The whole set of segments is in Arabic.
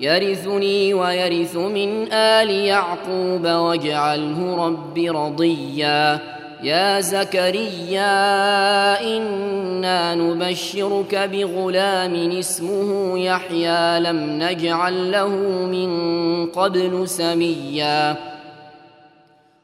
يرثني ويرث من آل يعقوب واجعله رب رضيا. يا زكريا إنا نبشرك بغلام اسمه يحيى لم نجعل له من قبل سميا.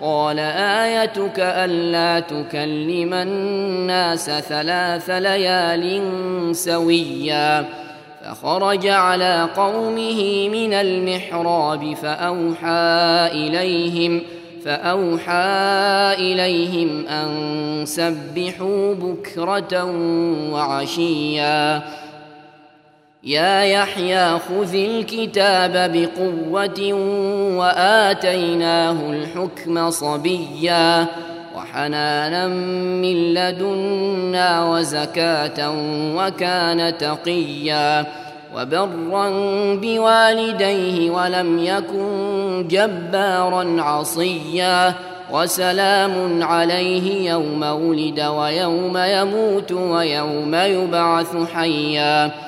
قال آيتك ألا تكلم الناس ثلاث ليال سويا فخرج على قومه من المحراب فأوحى إليهم فأوحى إليهم أن سبحوا بكرة وعشيا يا يحيى خذ الكتاب بقوة وآتيناه الحكم صبيا وحنانا من لدنا وزكاة وكان تقيا وبرا بوالديه ولم يكن جبارا عصيا وسلام عليه يوم ولد ويوم يموت ويوم يبعث حيا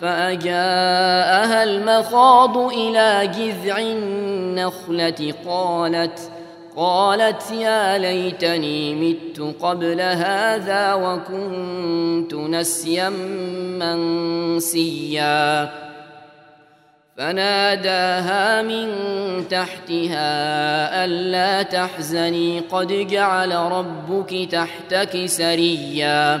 فأجاءها المخاض إلى جذع النخلة قالت قالت يا ليتني مت قبل هذا وكنت نسيا منسيا. فناداها من تحتها ألا تحزني قد جعل ربك تحتك سريا.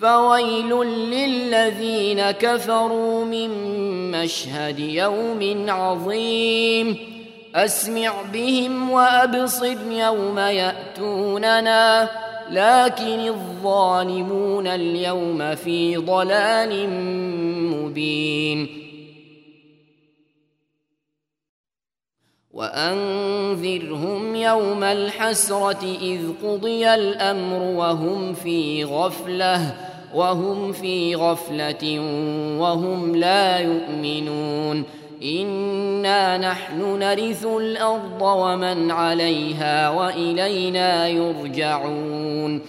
فويل للذين كفروا من مشهد يوم عظيم. أسمع بهم وأبصر يوم يأتوننا لكن الظالمون اليوم في ضلال مبين. وأنذرهم يوم الحسرة إذ قضي الأمر وهم في غفلة. وهم في غفلة وهم لا يؤمنون. إنا نحن نرث الأرض ومن عليها وإلينا يرجعون.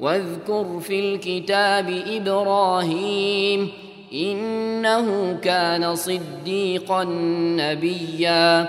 واذكر في الكتاب إبراهيم إنه كان صديقا نبيا.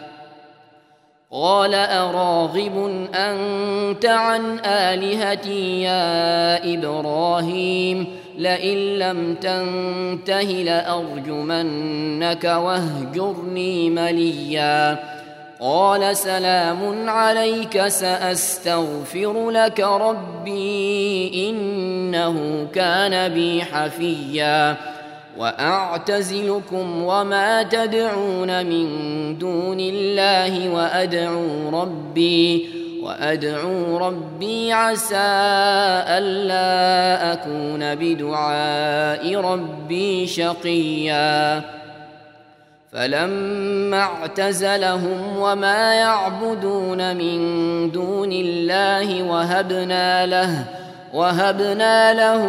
قال أراغب أنت عن آلهتي يا إبراهيم؟ لئن لم تنته لأرجمنك واهجرني مليا. قال سلام عليك سأستغفر لك ربي إنه كان بي حفيًّا. وأعتزلكم وما تدعون من دون الله وأدعو ربي وأدعو ربي عسى ألا أكون بدعاء ربي شقيا. فلما اعتزلهم وما يعبدون من دون الله وهبنا له وهبنا له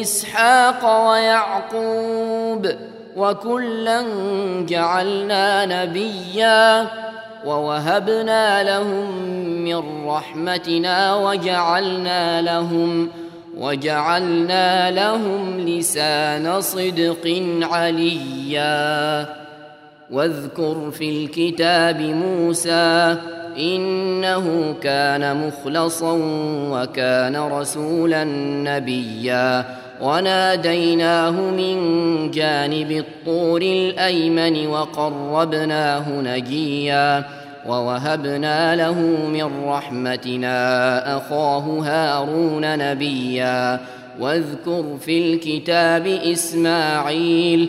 إسحاق ويعقوب وكلا جعلنا نبيا ووهبنا لهم من رحمتنا وجعلنا لهم وجعلنا لهم لسان صدق عليا واذكر في الكتاب موسى إنه كان مخلصا وكان رسولا نبيا. وناديناه من جانب الطور الأيمن وقربناه نجيا. ووهبنا له من رحمتنا أخاه هارون نبيا. واذكر في الكتاب إسماعيل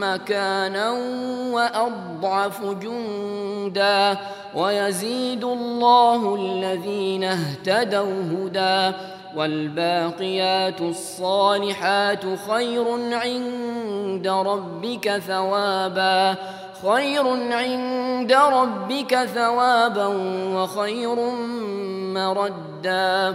مكانا وأضعف جندا ويزيد الله الذين اهتدوا هدى والباقيات الصالحات خير عند ربك ثوابا خير عند ربك ثوابا وخير مردا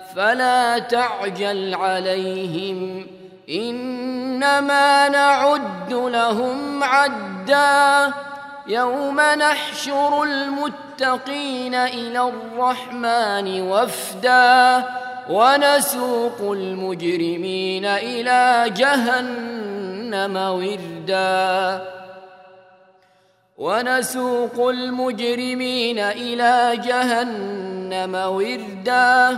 فلا تعجل عليهم. إنما نعد لهم عدًّا. يوم نحشر المتقين إلى الرحمن وفدا. ونسوق المجرمين إلى جهنم وردا. ونسوق المجرمين إلى جهنم وردا.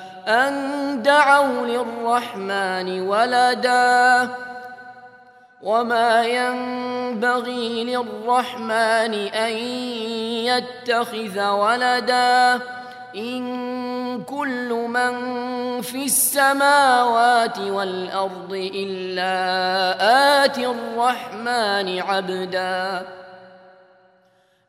أن دعوا للرحمن ولدا وما ينبغي للرحمن أن يتخذ ولدا إن كل من في السماوات والأرض إلا آتي الرحمن عبدا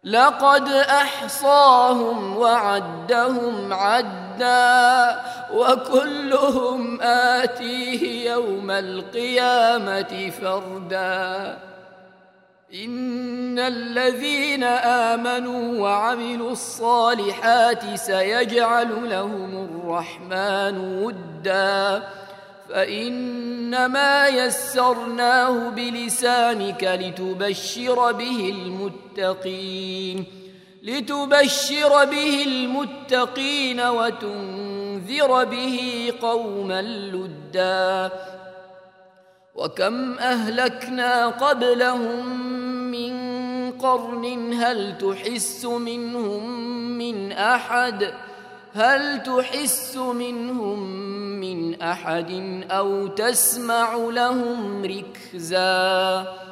لقد أحصاهم وعدهم عدا وكلهم آتيه يوم القيامة فردا. إن الذين آمنوا وعملوا الصالحات سيجعل لهم الرحمن ودا. فإنما يسرناه بلسانك لتبشر به المتقين لتبشر به المتقين وتنذر به قوما لدا. وكم أهلكنا قبلهم من قرن هل تحس منهم من أحد؟ هل تحس منهم من أحد أو تسمع لهم ركزا؟